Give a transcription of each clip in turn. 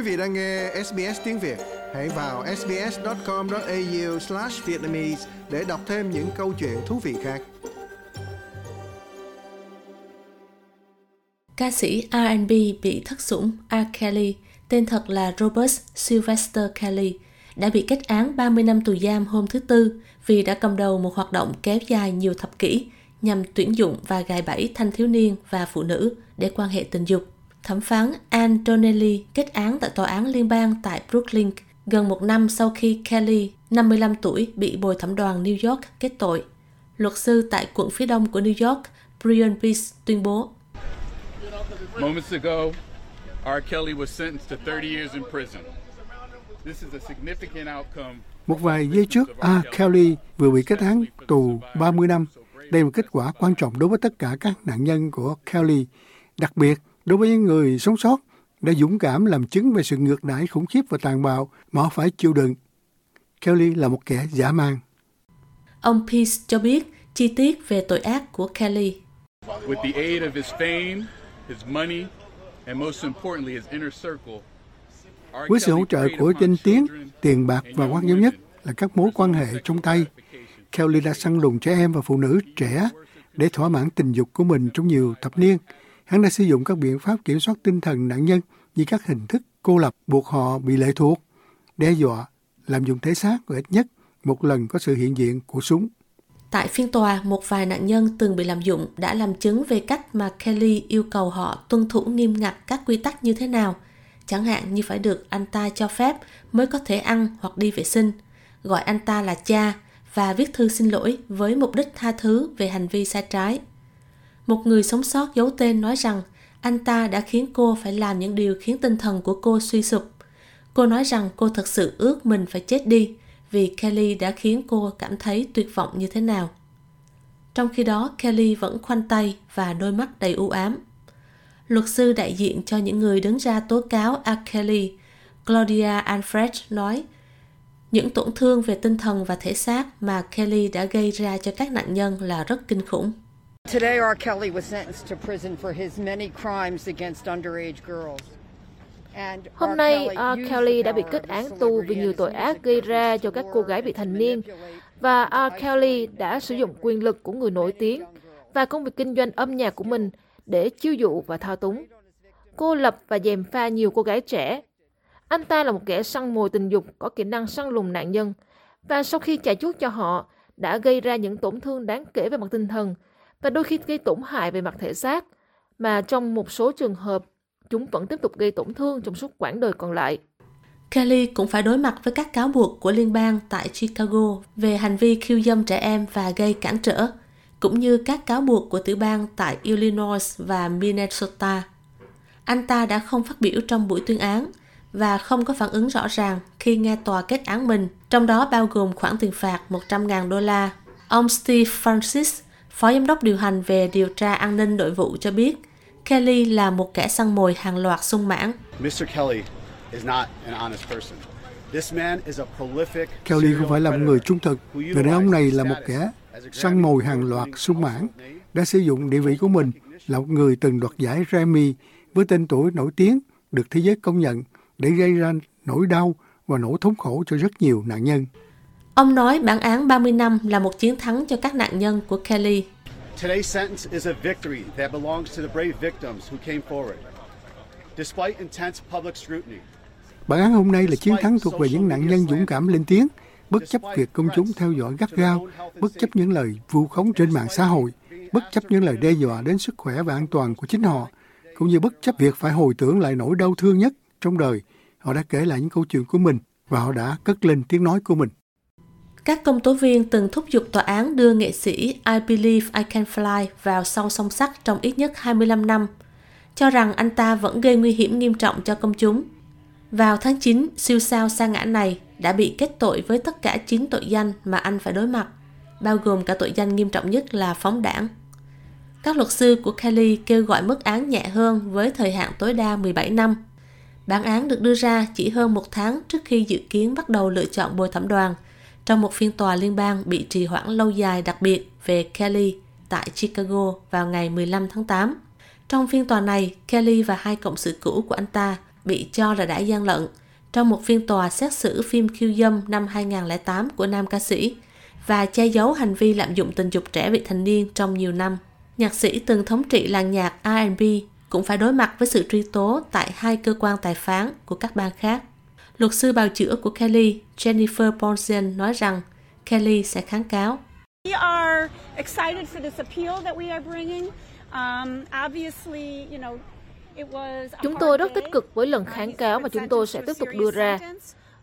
Quý vị đang nghe SBS tiếng Việt, hãy vào sbs.com.au/vietnamese để đọc thêm những câu chuyện thú vị khác. Ca sĩ R&B bị thất sủng R. Kelly, tên thật là Robert Sylvester Kelly, đã bị kết án 30 năm tù giam hôm thứ Tư vì đã cầm đầu một hoạt động kéo dài nhiều thập kỷ nhằm tuyển dụng và gài bẫy thanh thiếu niên và phụ nữ để quan hệ tình dục. Thẩm phán Anne Donnelly kết án tại tòa án liên bang tại Brooklyn gần một năm sau khi Kelly, 55 tuổi, bị bồi thẩm đoàn New York kết tội. Luật sư tại quận phía đông của New York, Brian Peace tuyên bố. Moments ago, R. Kelly was sentenced to 30 years in prison. This is a significant outcome. Một vài giây trước, R. Kelly vừa bị kết án tù 30 năm. Đây là một kết quả quan trọng đối với tất cả các nạn nhân của Kelly, đặc biệt đối với những người sống sót đã dũng cảm làm chứng về sự ngược đãi khủng khiếp và tàn bạo mà họ phải chịu đựng. Kelly là một kẻ giả mang. Ông Peace cho biết chi tiết về tội ác của Kelly. With the aid of his fame, his money, and most importantly his inner circle, với sự hỗ trợ của danh tiếng, tiền bạc và quan trọng nhất là các mối quan hệ trong tay, Kelly đã săn lùng trẻ em và phụ nữ trẻ để thỏa mãn tình dục của mình trong nhiều thập niên. Hắn đã sử dụng các biện pháp kiểm soát tinh thần nạn nhân như các hình thức cô lập buộc họ bị lệ thuộc, đe dọa, làm dùng thể xác và ít nhất một lần có sự hiện diện của súng. Tại phiên tòa, một vài nạn nhân từng bị lạm dụng đã làm chứng về cách mà Kelly yêu cầu họ tuân thủ nghiêm ngặt các quy tắc như thế nào, chẳng hạn như phải được anh ta cho phép mới có thể ăn hoặc đi vệ sinh, gọi anh ta là cha và viết thư xin lỗi với mục đích tha thứ về hành vi sai trái. Một người sống sót giấu tên nói rằng anh ta đã khiến cô phải làm những điều khiến tinh thần của cô suy sụp. Cô nói rằng cô thật sự ước mình phải chết đi vì Kelly đã khiến cô cảm thấy tuyệt vọng như thế nào. Trong khi đó, Kelly vẫn khoanh tay và đôi mắt đầy u ám. Luật sư đại diện cho những người đứng ra tố cáo A. Kelly, Claudia Alfred nói, những tổn thương về tinh thần và thể xác mà Kelly đã gây ra cho các nạn nhân là rất kinh khủng. Today, R. Kelly was sentenced to prison for his many crimes against underage girls. Hôm nay, R. Kelly đã bị kết án tù vì nhiều tội ác gây ra cho các cô gái bị thành niên, và R. Kelly đã sử dụng quyền lực của người nổi tiếng và công việc kinh doanh âm nhạc của mình để chiêu dụ và thao túng. Cô lập và dèm pha nhiều cô gái trẻ. Anh ta là một kẻ săn mồi tình dục có kỹ năng săn lùng nạn nhân, và sau khi chạy chuốt cho họ, đã gây ra những tổn thương đáng kể về mặt tinh thần và đôi khi gây tổn hại về mặt thể xác, mà trong một số trường hợp, chúng vẫn tiếp tục gây tổn thương trong suốt quãng đời còn lại. Kelly cũng phải đối mặt với các cáo buộc của liên bang tại Chicago về hành vi khiêu dâm trẻ em và gây cản trở, cũng như các cáo buộc của tiểu bang tại Illinois và Minnesota. Anh ta đã không phát biểu trong buổi tuyên án và không có phản ứng rõ ràng khi nghe tòa kết án mình, trong đó bao gồm khoản tiền phạt 100.000 đô la. Ông Steve Francis, Phó Giám đốc điều hành về điều tra an ninh nội vụ cho biết, Kelly là một kẻ săn mồi hàng loạt sung mãn. Mr. Kelly is not an honest person. Kelly không phải là một người trung thực. Người đàn ông này là một kẻ săn mồi hàng loạt sung mãn, đã sử dụng địa vị của mình là một người từng đoạt giải Grammy với tên tuổi nổi tiếng được thế giới công nhận để gây ra nỗi đau và nỗi thống khổ cho rất nhiều nạn nhân. Ông nói bản án 30 năm là một chiến thắng cho các nạn nhân của Kelly. Today's sentence is a victory that belongs to the brave victims who came forward. Despite intense public scrutiny, Bản án hôm nay là chiến thắng thuộc về những nạn nhân dũng cảm lên tiếng, bất chấp việc công chúng theo dõi gắt gao, bất chấp những lời vu khống trên mạng xã hội, bất chấp những lời đe dọa đến sức khỏe và an toàn của chính họ, cũng như bất chấp việc phải hồi tưởng lại nỗi đau thương nhất trong đời. Họ đã kể lại những câu chuyện của mình và họ đã cất lên tiếng nói của mình. Các công tố viên từng thúc giục tòa án đưa nghệ sĩ I Believe I Can Fly vào sau song sắt trong ít nhất 25 năm, cho rằng anh ta vẫn gây nguy hiểm nghiêm trọng cho công chúng. Vào tháng 9, siêu sao sa ngã này đã bị kết tội với tất cả 9 tội danh mà anh phải đối mặt, bao gồm cả tội danh nghiêm trọng nhất là phóng đảng. Các luật sư của Kelly kêu gọi mức án nhẹ hơn với thời hạn tối đa 17 năm. Bản án được đưa ra chỉ hơn một tháng trước khi dự kiến bắt đầu lựa chọn bồi thẩm đoàn trong một phiên tòa liên bang bị trì hoãn lâu dài đặc biệt về Kelly tại Chicago vào ngày 15 tháng 8. Trong phiên tòa này, Kelly và hai cộng sự cũ của anh ta bị cho là đã gian lận trong một phiên tòa xét xử phim khiêu dâm năm 2008 của nam ca sĩ và che giấu hành vi lạm dụng tình dục trẻ vị thành niên trong nhiều năm. Nhạc sĩ từng thống trị làng nhạc R&B cũng phải đối mặt với sự truy tố tại hai cơ quan tài phán của các bang khác. Luật sư bào chữa của Kelly, Jennifer Bonsen nói rằng Kelly sẽ kháng cáo. We are excited for this appeal that we are bringing. Um, obviously, you know, Chúng tôi rất tích cực với lần kháng cáo mà chúng tôi sẽ tiếp tục đưa ra.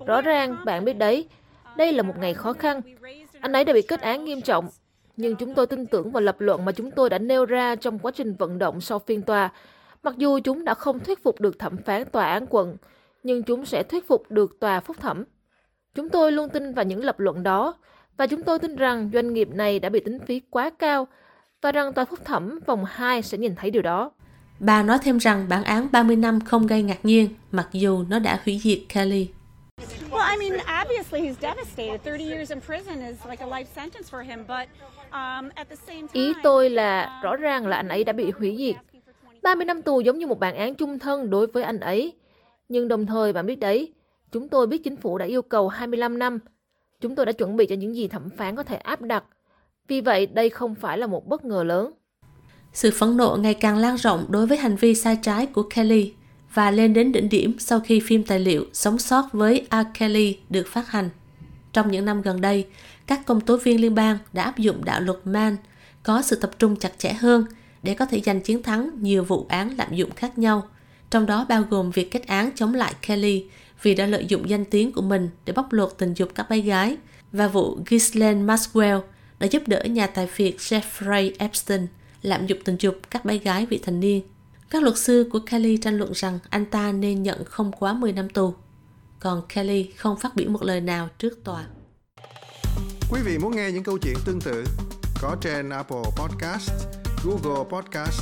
Rõ ràng, bạn biết đấy, đây là một ngày khó khăn. Anh ấy đã bị kết án nghiêm trọng, nhưng chúng tôi tin tưởng vào lập luận mà chúng tôi đã nêu ra trong quá trình vận động sau phiên tòa. Mặc dù chúng đã không thuyết phục được thẩm phán tòa án quận, nhưng chúng sẽ thuyết phục được tòa phúc thẩm. Chúng tôi luôn tin vào những lập luận đó, và chúng tôi tin rằng doanh nghiệp này đã bị tính phí quá cao và rằng tòa phúc thẩm vòng 2 sẽ nhìn thấy điều đó. Bà nói thêm rằng bản án 30 năm không gây ngạc nhiên, mặc dù nó đã hủy diệt Kelly. Well, I mean, obviously he's devastated. 30 years in prison is like a life sentence for him, but um, at the same time, Ý tôi là rõ ràng là anh ấy đã bị hủy diệt. 30 năm tù giống như một bản án chung thân đối với anh ấy. Nhưng đồng thời bạn biết đấy, chúng tôi biết chính phủ đã yêu cầu 25 năm. Chúng tôi đã chuẩn bị cho những gì thẩm phán có thể áp đặt. Vì vậy, đây không phải là một bất ngờ lớn. Sự phẫn nộ ngày càng lan rộng đối với hành vi sai trái của Kelly và lên đến đỉnh điểm sau khi phim tài liệu Sống sót với a Kelly được phát hành. Trong những năm gần đây, các công tố viên liên bang đã áp dụng đạo luật Mann có sự tập trung chặt chẽ hơn để có thể giành chiến thắng nhiều vụ án lạm dụng khác nhau, trong đó bao gồm việc kết án chống lại Kelly vì đã lợi dụng danh tiếng của mình để bóc lột tình dục các bé gái và vụ Ghislaine Maxwell đã giúp đỡ nhà tài phiệt Jeffrey Epstein lạm dụng tình dục các bé gái vị thành niên. Các luật sư của Kelly tranh luận rằng anh ta nên nhận không quá 10 năm tù. Còn Kelly không phát biểu một lời nào trước tòa. Quý vị muốn nghe những câu chuyện tương tự có trên Apple Podcast, Google Podcast,